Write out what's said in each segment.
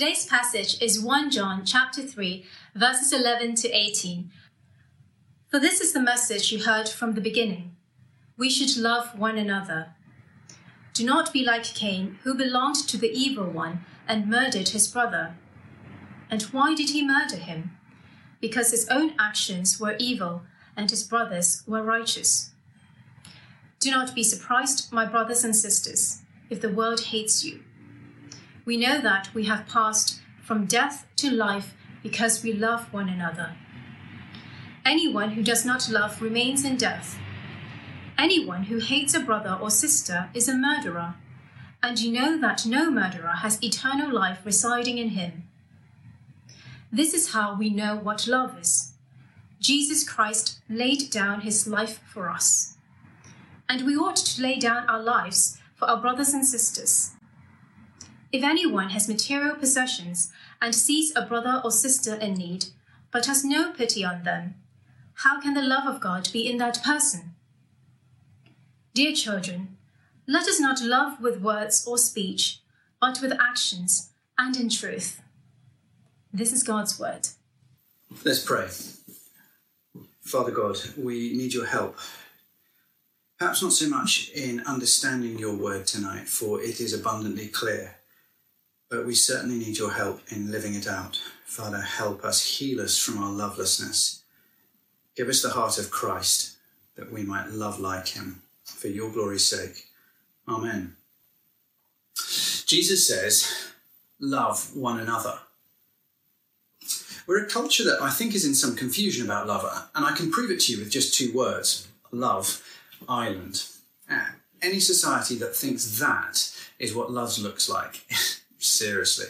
Today's passage is 1 John chapter 3 verses 11 to 18. For this is the message you heard from the beginning. We should love one another. Do not be like Cain, who belonged to the evil one and murdered his brother. And why did he murder him? Because his own actions were evil and his brothers were righteous. Do not be surprised, my brothers and sisters, if the world hates you. We know that we have passed from death to life because we love one another. Anyone who does not love remains in death. Anyone who hates a brother or sister is a murderer, and you know that no murderer has eternal life residing in him. This is how we know what love is. Jesus Christ laid down his life for us and we ought to lay down our lives for our brothers and sisters. If anyone has material possessions and sees a brother or sister in need, but has no pity on them, how can the love of God be in that person? Dear children, let us not love with words or speech, but with actions and in truth. This is God's word. Let's pray. Father God, we need your help Perhaps not so much in understanding your word tonight, for it is abundantly clear, but we certainly need your help in living it out. Father, help us, heal us from our lovelessness. Give us the heart of Christ that we might love like him for your glory's sake. Amen. Jesus says, Love one another. We're a culture that I think is in some confusion about love, and I can prove it to you with just two words love island. Ah, any society that thinks that is what love looks like, seriously.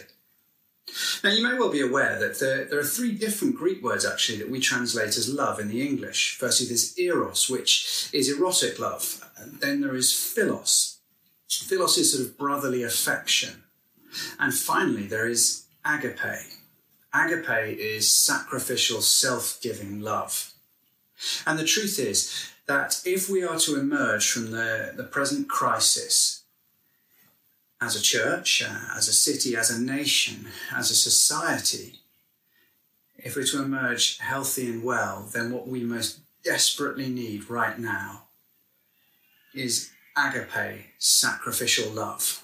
Now, you may well be aware that there, there, are three different Greek words actually that we translate as love in the English. Firstly, there's eros, which is erotic love. And then there is philos. Philos is sort of brotherly affection. And finally, there is agape. Agape is sacrificial, self giving love. And the truth is, that if we are to emerge from the, the present crisis as a church, uh, as a city, as a nation, as a society, if we're to emerge healthy and well, then what we most desperately need right now is agape, sacrificial love.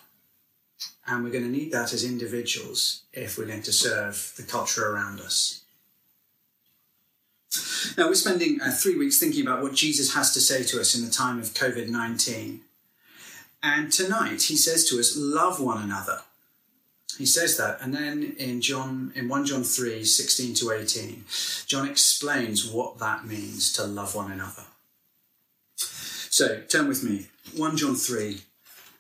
And we're going to need that as individuals if we're going to serve the culture around us. Now, we're spending uh, three weeks thinking about what Jesus has to say to us in the time of COVID 19. And tonight, he says to us, Love one another. He says that, and then in John, in 1 John 3 16 to 18, John explains what that means to love one another. So turn with me, 1 John 3,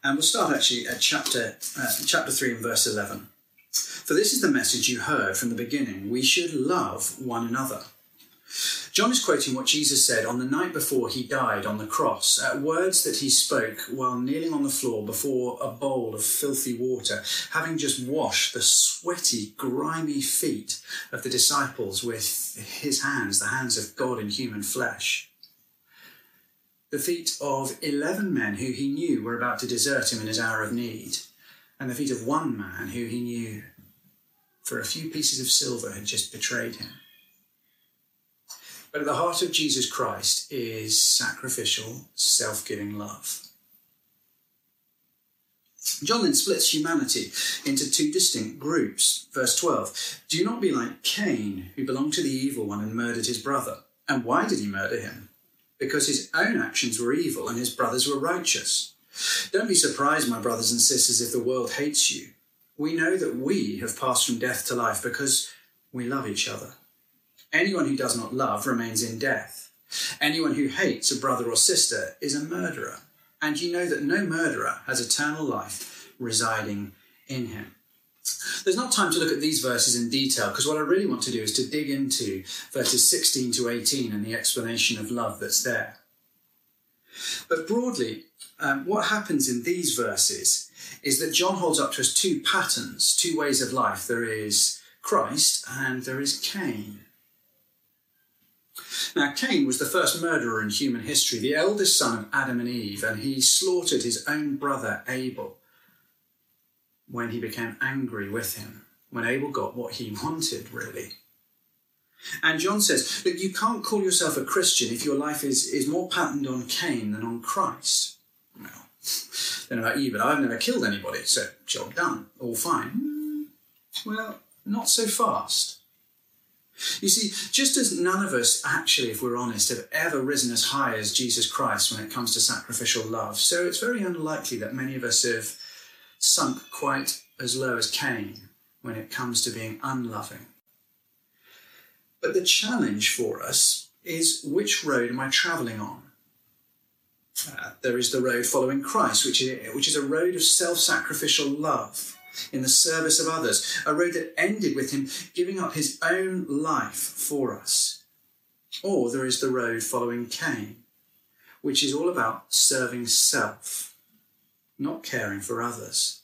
and we'll start actually at chapter, uh, chapter 3 and verse 11. For this is the message you heard from the beginning we should love one another. John is quoting what Jesus said on the night before he died on the cross, at words that he spoke while kneeling on the floor before a bowl of filthy water, having just washed the sweaty, grimy feet of the disciples with his hands, the hands of God in human flesh. The feet of 11 men who he knew were about to desert him in his hour of need, and the feet of one man who he knew for a few pieces of silver had just betrayed him. But at the heart of Jesus Christ is sacrificial, self giving love. John then splits humanity into two distinct groups. Verse 12 Do not be like Cain, who belonged to the evil one and murdered his brother. And why did he murder him? Because his own actions were evil and his brothers were righteous. Don't be surprised, my brothers and sisters, if the world hates you. We know that we have passed from death to life because we love each other. Anyone who does not love remains in death. Anyone who hates a brother or sister is a murderer. And you know that no murderer has eternal life residing in him. There's not time to look at these verses in detail because what I really want to do is to dig into verses 16 to 18 and the explanation of love that's there. But broadly, um, what happens in these verses is that John holds up to us two patterns, two ways of life. There is Christ and there is Cain. Now, Cain was the first murderer in human history, the eldest son of Adam and Eve, and he slaughtered his own brother Abel when he became angry with him. when Abel got what he wanted, really. And John says, Look, you can't call yourself a Christian if your life is, is more patterned on Cain than on Christ. Well, know about you, but I've never killed anybody, so job done, all fine. Hmm. Well, not so fast. You see, just as none of us, actually, if we're honest, have ever risen as high as Jesus Christ when it comes to sacrificial love, so it's very unlikely that many of us have sunk quite as low as Cain when it comes to being unloving. But the challenge for us is which road am I travelling on? Uh, there is the road following Christ, which is, which is a road of self sacrificial love in the service of others, a road that ended with him giving up his own life for us. Or there is the road following Cain, which is all about serving self, not caring for others.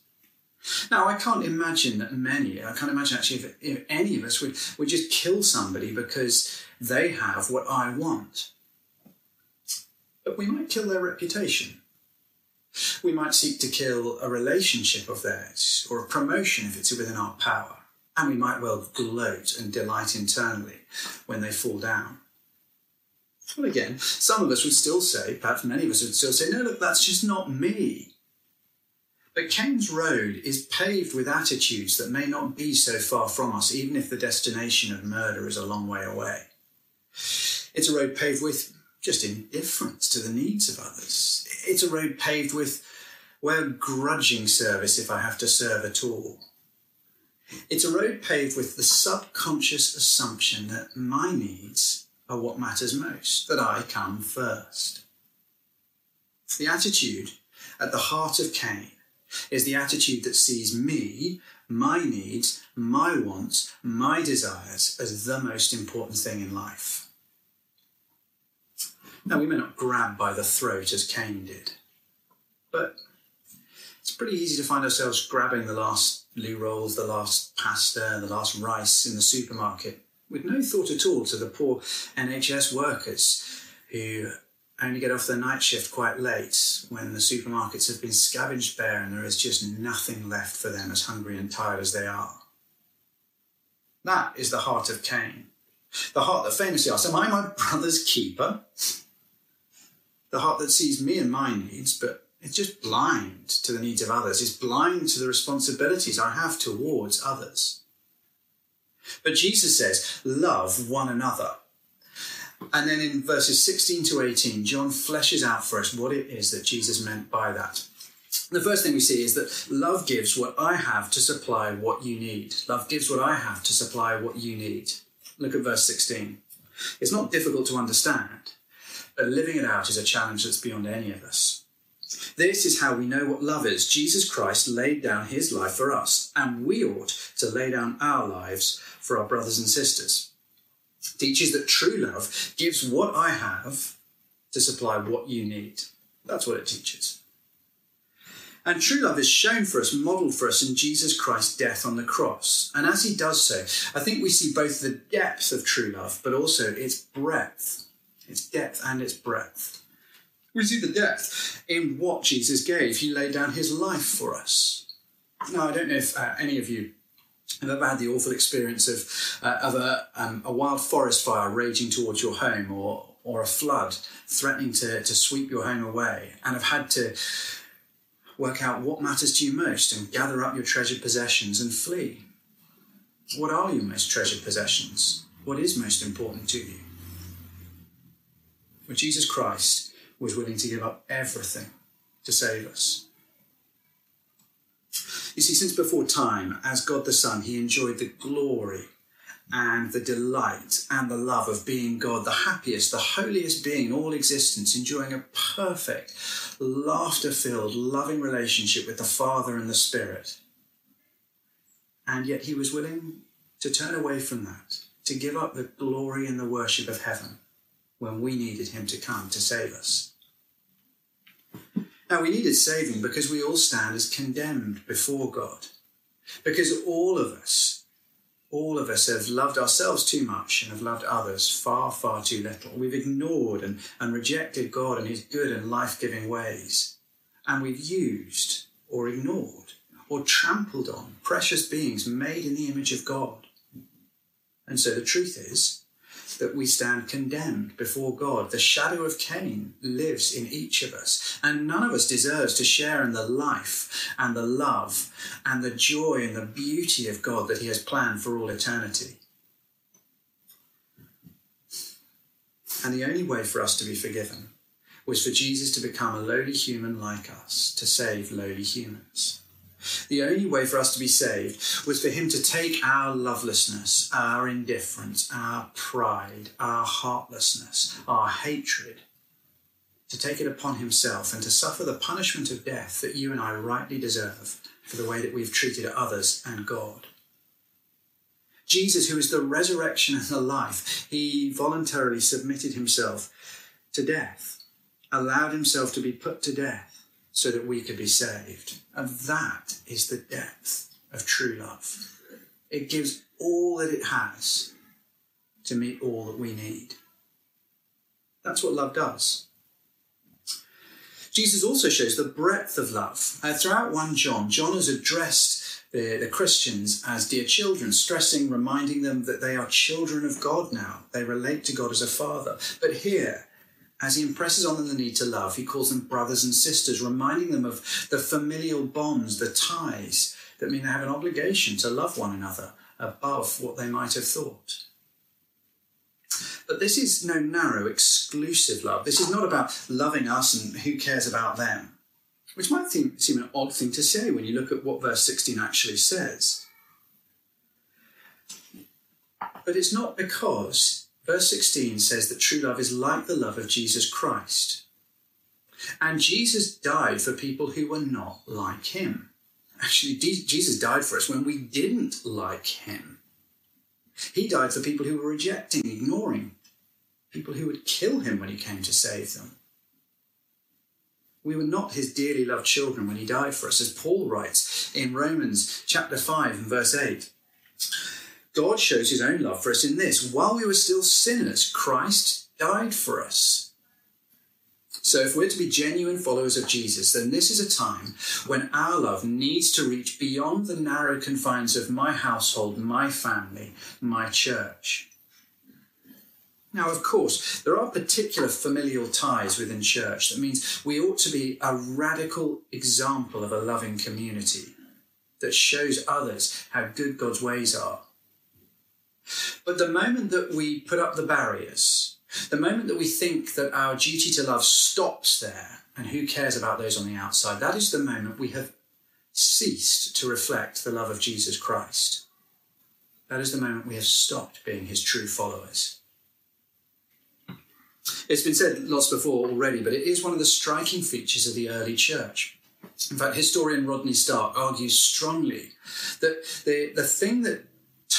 Now, I can't imagine that many, I can't imagine actually if, if any of us would, would just kill somebody because they have what I want. But we might kill their reputation. We might seek to kill a relationship of theirs or a promotion if it's within our power. And we might well gloat and delight internally when they fall down. Well, again, some of us would still say, perhaps many of us would still say, no, look, that's just not me. But Cain's road is paved with attitudes that may not be so far from us, even if the destination of murder is a long way away. It's a road paved with just indifference to the needs of others. It's a road paved with, well, grudging service if I have to serve at all. It's a road paved with the subconscious assumption that my needs are what matters most, that I come first. The attitude at the heart of Cain is the attitude that sees me, my needs, my wants, my desires as the most important thing in life. Now, we may not grab by the throat as Cain did, but it's pretty easy to find ourselves grabbing the last loo rolls, the last pasta, the last rice in the supermarket with no thought at all to the poor NHS workers who only get off their night shift quite late when the supermarkets have been scavenged bare and there is just nothing left for them as hungry and tired as they are. That is the heart of Cain. The heart that famously asks, Am I my brother's keeper? The heart that sees me and my needs, but it's just blind to the needs of others, it's blind to the responsibilities I have towards others. But Jesus says, Love one another. And then in verses 16 to 18, John fleshes out for us what it is that Jesus meant by that. The first thing we see is that love gives what I have to supply what you need. Love gives what I have to supply what you need. Look at verse 16. It's not difficult to understand, but living it out is a challenge that's beyond any of us. This is how we know what love is. Jesus Christ laid down his life for us, and we ought to lay down our lives for our brothers and sisters teaches that true love gives what I have to supply what you need. That's what it teaches. And true love is shown for us, modelled for us in Jesus Christ's death on the cross. And as he does so, I think we see both the depth of true love, but also its breadth, its depth and its breadth. We see the depth in what Jesus gave. He laid down his life for us. Now, I don't know if uh, any of you I've ever had the awful experience of, uh, of a, um, a wild forest fire raging towards your home or, or a flood threatening to, to sweep your home away, and have had to work out what matters to you most and gather up your treasured possessions and flee. What are your most treasured possessions? What is most important to you? Well, Jesus Christ was willing to give up everything to save us. You see, since before time, as God the Son, he enjoyed the glory and the delight and the love of being God, the happiest, the holiest being in all existence, enjoying a perfect, laughter filled, loving relationship with the Father and the Spirit. And yet he was willing to turn away from that, to give up the glory and the worship of heaven when we needed him to come to save us. Now, we needed saving because we all stand as condemned before God. Because all of us, all of us have loved ourselves too much and have loved others far, far too little. We've ignored and, and rejected God and his good and life giving ways. And we've used or ignored or trampled on, precious beings made in the image of God. And so the truth is that we stand condemned before God. The shadow of Cain lives in each of us, and none of us deserves to share in the life and the love and the joy and the beauty of God that He has planned for all eternity. And the only way for us to be forgiven was for Jesus to become a lowly human like us, to save lowly humans. The only way for us to be saved was for him to take our lovelessness, our indifference, our pride, our heartlessness, our hatred, to take it upon himself and to suffer the punishment of death that you and I rightly deserve for the way that we've treated others and God. Jesus, who is the resurrection and the life, he voluntarily submitted himself to death, allowed himself to be put to death so that we could be saved. And that is the depth of true love. It gives all that it has to meet all that we need. That's what love does. Jesus also shows the breadth of love. Uh, throughout 1 John, John has addressed the, the Christians as dear children, stressing, reminding them that they are children of God now. They relate to God as a father. But here, as he impresses on them the need to love, he calls them brothers and sisters, reminding them of the familial bonds, the ties that mean they have an obligation to love one another above what they might have thought. But this is no narrow, exclusive love. This is not about loving us and who cares about them, which might seem, an odd thing to say when you look at what verse 16 actually says. But it's not because verse 16 says that true love is like the love of Jesus Christ. And Jesus died for people who were not like him. Actually, Jesus died for us when we didn't like him. He died for people who were rejecting, ignoring, people who would kill him when he came to save them. We were not his dearly loved children when he died for us, as Paul writes in Romans chapter 5 and verse 8. God shows his own love for us in this while we were still sinners, Christ died for us. So, if we're to be genuine followers of Jesus, then this is a time when our love needs to reach beyond the narrow confines of my household, my family, my church. Now, of course, there are particular familial ties within church. That means we ought to be a radical example of a loving community that shows others how good God's ways are. But the moment that we put up the barriers, the moment that we think that our duty to love stops there, and who cares about those on the outside, that is the moment we have ceased to reflect the love of Jesus Christ. That is the moment we have stopped being his true followers. It's been said lots before already, but it is one of the striking features of the early church. In fact, historian Rodney Stark argues strongly that the, the thing that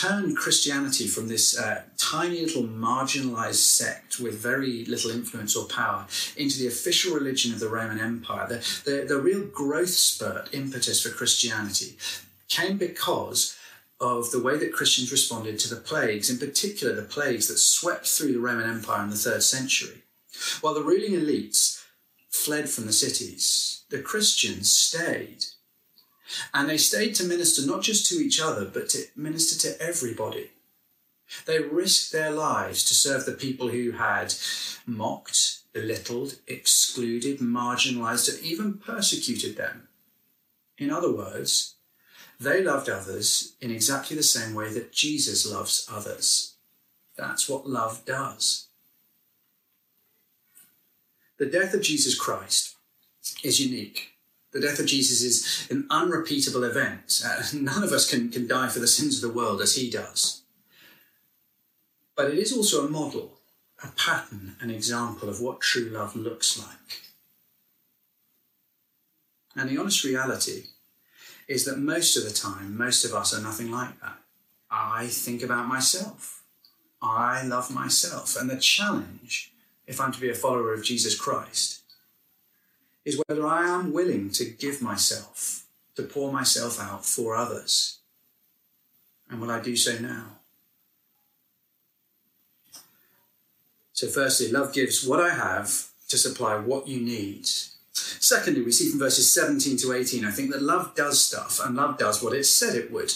turned Christianity from this uh, tiny little marginalized sect with very little influence or power into the official religion of the Roman Empire, the, the, the real growth spurt impetus for Christianity came because of the way that Christians responded to the plagues, in particular the plagues that swept through the Roman Empire in the third century. While the ruling elites fled from the cities, the Christians stayed and they stayed to minister not just to each other, but to minister to everybody. They risked their lives to serve the people who had mocked, belittled, excluded, marginalized, and even persecuted them. In other words, they loved others in exactly the same way that Jesus loves others. That's what love does. The death of Jesus Christ is unique. The death of Jesus is an unrepeatable event. Uh, none of us can, can die for the sins of the world as he does. But it is also a model, a pattern, an example of what true love looks like. And the honest reality is that most of the time, most of us are nothing like that. I think about myself. I love myself. And the challenge, if I'm to be a follower of Jesus Christ, is whether I am willing to give myself, to pour myself out for others. And will I do so now? So, firstly, love gives what I have to supply what you need. Secondly, we see from verses 17 to 18, I think that love does stuff and love does what it said it would.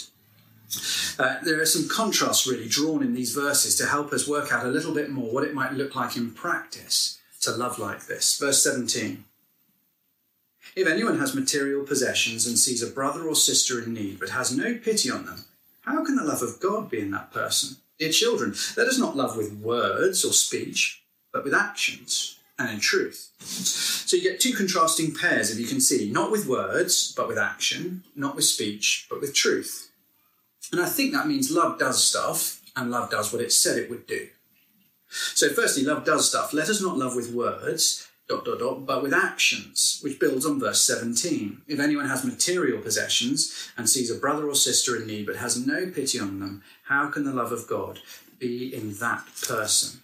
Uh, there are some contrasts really drawn in these verses to help us work out a little bit more what it might look like in practice to love like this. Verse 17 If anyone has material possessions and sees a brother or sister in need but has no pity on them, how can the love of God be in that person? Dear children, let us not love with words or speech, but with actions and in truth. So you get two contrasting pairs, if you can see, not with words, but with action, not with speech, but with truth. And I think that means love does stuff, and love does what it said it would do. So, firstly, love does stuff. Let us not love with words, dot, dot, dot, but with actions, which builds on verse 17. If anyone has material possessions and sees a brother or sister in need but has no pity on them, how can the love of God be in that person?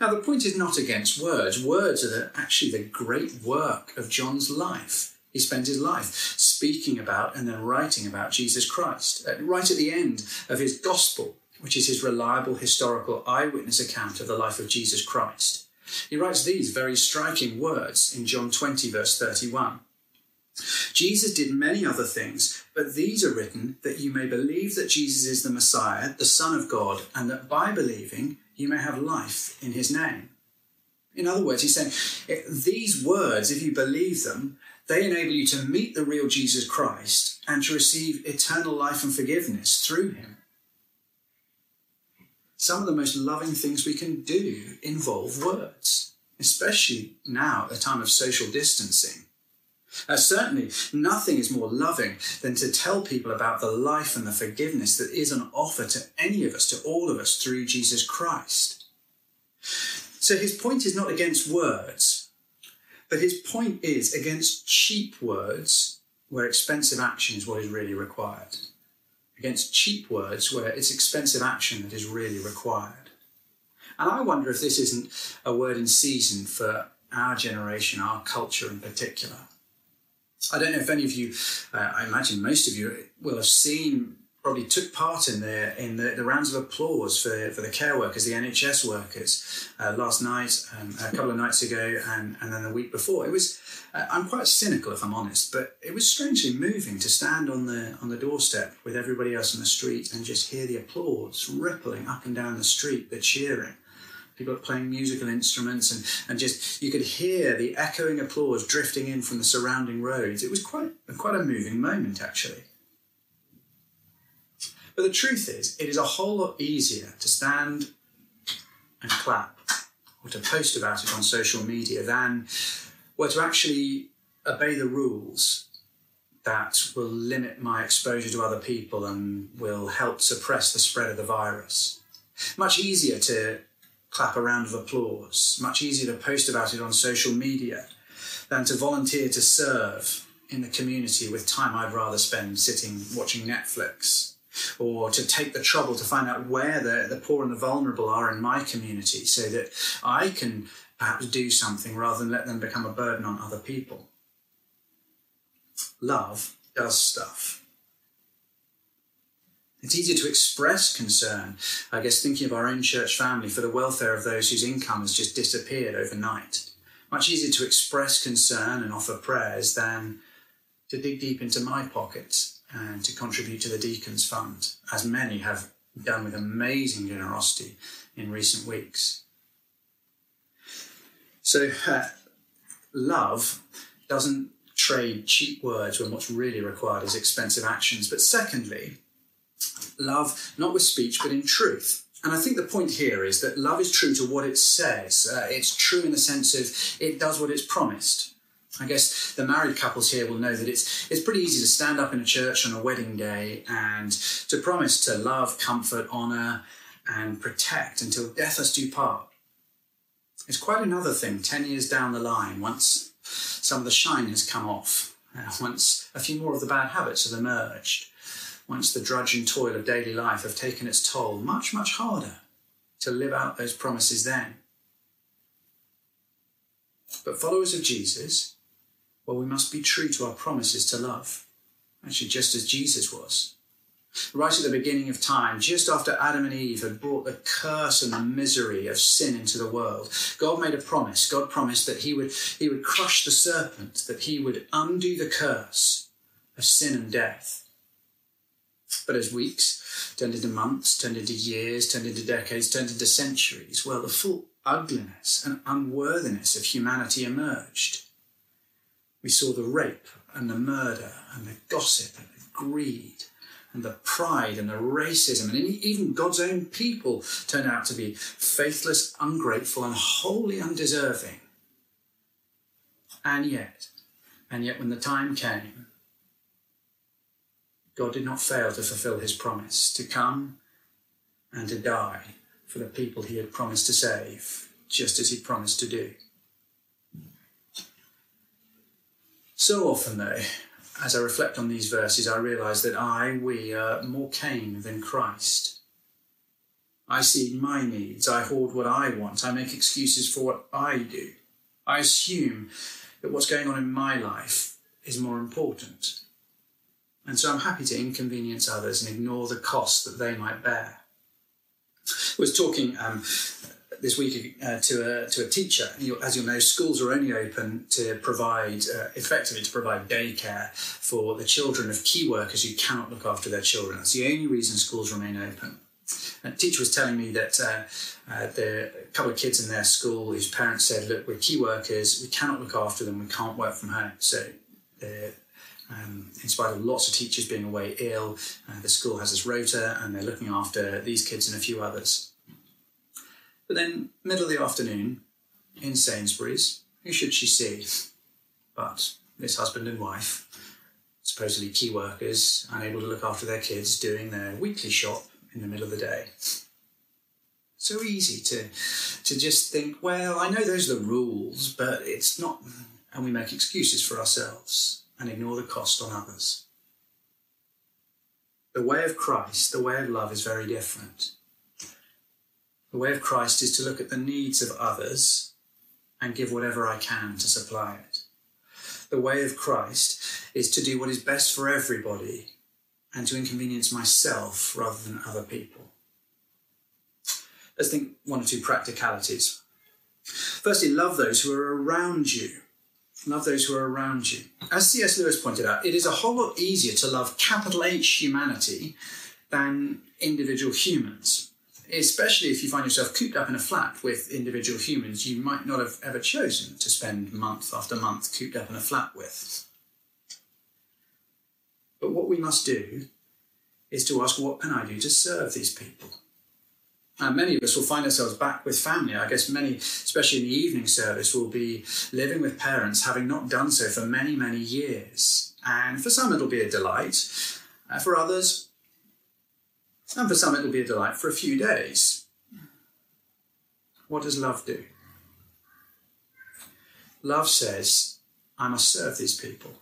Now, the point is not against words. Words are the, actually the great work of John's life. He spends his life speaking about and then writing about Jesus Christ. Right at the end of his gospel, which is his reliable historical eyewitness account of the life of Jesus Christ, he writes these very striking words in John 20, verse 31. Jesus did many other things, but these are written that you may believe that Jesus is the Messiah, the Son of God, and that by believing you may have life in his name. In other words, he's saying eh, these words, if you believe them, they enable you to meet the real Jesus Christ and to receive eternal life and forgiveness through him. Some of the most loving things we can do involve words, especially now at a time of social distancing. Uh, certainly, nothing is more loving than to tell people about the life and the forgiveness that is an offer to any of us, to all of us, through Jesus Christ. So his point is not against words, but his point is against cheap words where expensive action is what is really required. Against cheap words where it's expensive action that is really required. And I wonder if this isn't a word in season for our generation, our culture in particular. I don't know if any of you, uh, I imagine most of you will have seen, probably took part in the in the, the rounds of applause for, for the care workers, the NHS workers, uh, last night, um, a couple of nights ago, and, and then the week before. It was, uh, I'm quite cynical if I'm honest, but it was strangely moving to stand on the on the doorstep with everybody else in the street and just hear the applause rippling up and down the street, the cheering people playing musical instruments, and, and just you could hear the echoing applause drifting in from the surrounding roads. It was quite quite a moving moment, actually. But the truth is, it is a whole lot easier to stand and clap or to post about it on social media than well to actually obey the rules that will limit my exposure to other people and will help suppress the spread of the virus. Much easier to clap a round of applause. Much easier to post about it on social media than to volunteer to serve in the community with time I'd rather spend sitting watching Netflix. Or to take the trouble to find out where the, the poor and the vulnerable are in my community so that I can perhaps do something rather than let them become a burden on other people. Love does stuff. It's easier to express concern, I guess, thinking of our own church family for the welfare of those whose income has just disappeared overnight. Much easier to express concern and offer prayers than to dig deep into my pockets and to contribute to the Deacons Fund, as many have done with amazing generosity in recent weeks. So, uh, love doesn't trade cheap words when what's really required is expensive actions. But secondly, love not with speech but in truth. And I think the point here is that love is true to what it says. Uh, it's true in the sense of it does what it's promised. I guess the married couples here will know that it's it's pretty easy to stand up in a church on a wedding day and to promise to love, comfort, honour, and protect until death us do part. It's quite another thing ten years down the line, once some of the shine has come off, uh, once a few more of the bad habits have emerged, once the drudge and toil of daily life have taken its toll, much, much harder to live out those promises then. But followers of Jesus, well, we must be true to our promises to love, actually, just as Jesus was. Right at the beginning of time, just after Adam and Eve had brought the curse and the misery of sin into the world, God made a promise. God promised that he would, he would crush the serpent, that he would undo the curse of sin and death. But as weeks turned into months, turned into years, turned into decades, turned into centuries, well, the full ugliness and unworthiness of humanity emerged. We saw the rape and the murder and the gossip and the greed and the pride and the racism, and even God's own people turned out to be faithless, ungrateful, and wholly undeserving. And yet, and yet, when the time came, God did not fail to fulfill his promise to come and to die for the people he had promised to save, just as he promised to do. So often, though, as I reflect on these verses, I realize that I, we, are more Cain than Christ. I see my needs, I hoard what I want, I make excuses for what I do. I assume that what's going on in my life is more important. And so I'm happy to inconvenience others and ignore the cost that they might bear. I was talking um, this week uh, to a to a teacher. as you'll know, schools are only open to provide uh, effectively to provide daycare for the children of key workers who cannot look after their children. That's the only reason schools remain open. A teacher was telling me that uh, uh, there a couple of kids in their school whose parents said, "Look, we're key workers. We cannot look after them. We can't work from home." So. Um, in spite of lots of teachers being away ill, uh, the school has this rota and they're looking after these kids and a few others. But then, middle of the afternoon, in Sainsbury's, who should she see? But this husband and wife, supposedly key workers, unable to look after their kids, doing their weekly shop in the middle of the day. So easy to, to just think, well, I know those are the rules, but it's not. And we make excuses for ourselves and ignore the cost on others. The way of Christ, the way of love, is very different. The way of Christ is to look at the needs of others and give whatever I can to supply it. The way of Christ is to do what is best for everybody and to inconvenience myself rather than other people. Let's think one or two practicalities. Firstly, love those who are around you. Love those who are around you. As C.S. Lewis pointed out, it is a whole lot easier to love capital H humanity than individual humans especially if you find yourself cooped up in a flat with individual humans you might not have ever chosen to spend month after month cooped up in a flat with. But what we must do is to ask, what can I do to serve these people? And many of us will find ourselves back with family. I guess many, especially in the evening service, will be living with parents having not done so for many, many years. And for some, it'll be a delight. Uh, for others, and for some, it'll be a delight for a few days. What does love do? Love says, I must serve these people.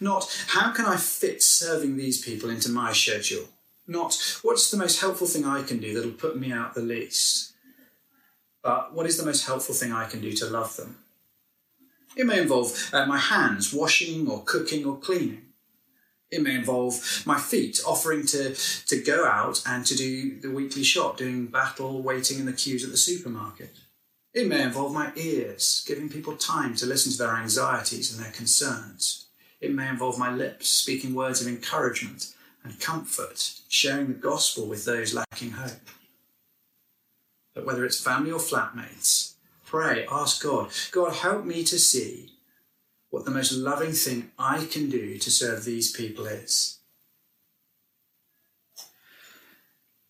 Not, how can I fit serving these people into my schedule? Not, what's the most helpful thing I can do that'll put me out the least? But what is the most helpful thing I can do to love them? It may involve uh, my hands washing or cooking or cleaning. It may involve my feet offering to, to go out and to do the weekly shop, doing battle, waiting in the queues at the supermarket. It may involve my ears, giving people time to listen to their anxieties and their concerns. It may involve my lips, speaking words of encouragement and comfort, sharing the gospel with those lacking hope. But whether it's family or flatmates, pray, ask God, God, help me to see what the most loving thing I can do to serve these people is.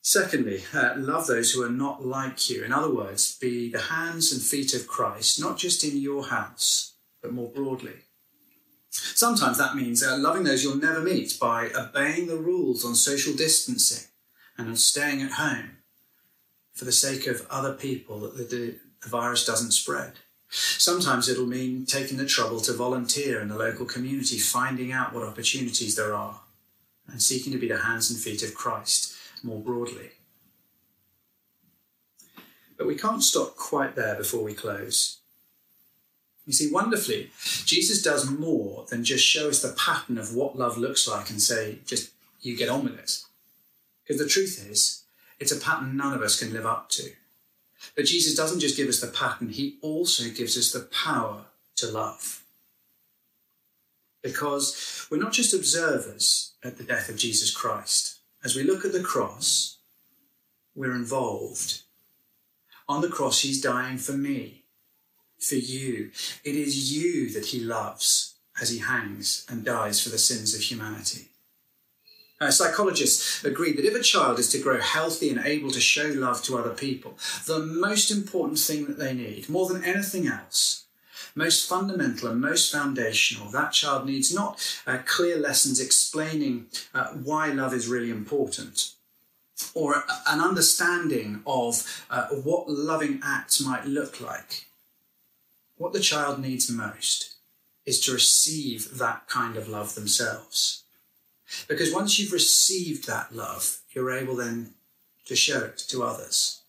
Secondly, uh, love those who are not like you. In other words, be the hands and feet of Christ, not just in your house, but more broadly. Sometimes that means uh, loving those you'll never meet by obeying the rules on social distancing and on staying at home for the sake of other people that the, the virus doesn't spread. Sometimes it'll mean taking the trouble to volunteer in the local community, finding out what opportunities there are, and seeking to be the hands and feet of Christ more broadly. But we can't stop quite there before we close. You see, wonderfully, Jesus does more than just show us the pattern of what love looks like and say, just you get on with it. Because the truth is, it's a pattern none of us can live up to. But Jesus doesn't just give us the pattern, he also gives us the power to love. Because we're not just observers at the death of Jesus Christ. As we look at the cross, we're involved. On the cross, he's dying for me, for you. It is you that he loves as he hangs and dies for the sins of humanity. Uh, psychologists agree that if a child is to grow healthy and able to show love to other people, the most important thing that they need, more than anything else, most fundamental and most foundational, that child needs not uh, clear lessons explaining uh, why love is really important, or an understanding of uh, what loving acts might look like. What the child needs most is to receive that kind of love themselves. Because once you've received that love, you're able then to show it to others.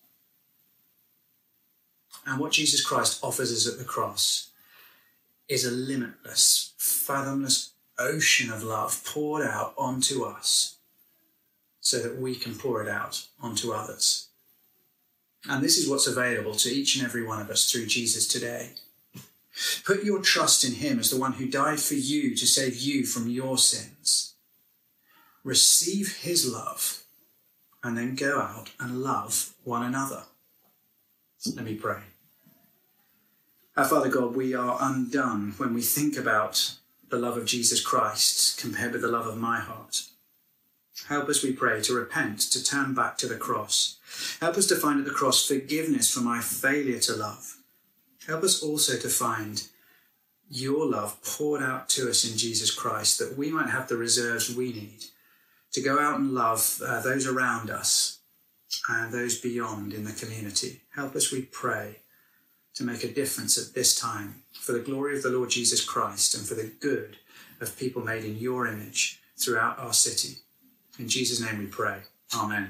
And what Jesus Christ offers us at the cross is a limitless, fathomless ocean of love poured out onto us so that we can pour it out onto others. And this is what's available to each and every one of us through Jesus today. Put your trust in Him as the one who died for you to save you from your sins receive his love, and then go out and love one another. Let me pray. Our Father God, we are undone when we think about the love of Jesus Christ compared with the love of my heart. Help us, we pray, to repent, to turn back to the cross. Help us to find at the cross forgiveness for my failure to love. Help us also to find your love poured out to us in Jesus Christ that we might have the reserves we need to go out and love uh, those around us and those beyond in the community. Help us, we pray, to make a difference at this time for the glory of the Lord Jesus Christ and for the good of people made in your image throughout our city. In Jesus' name we pray. Amen.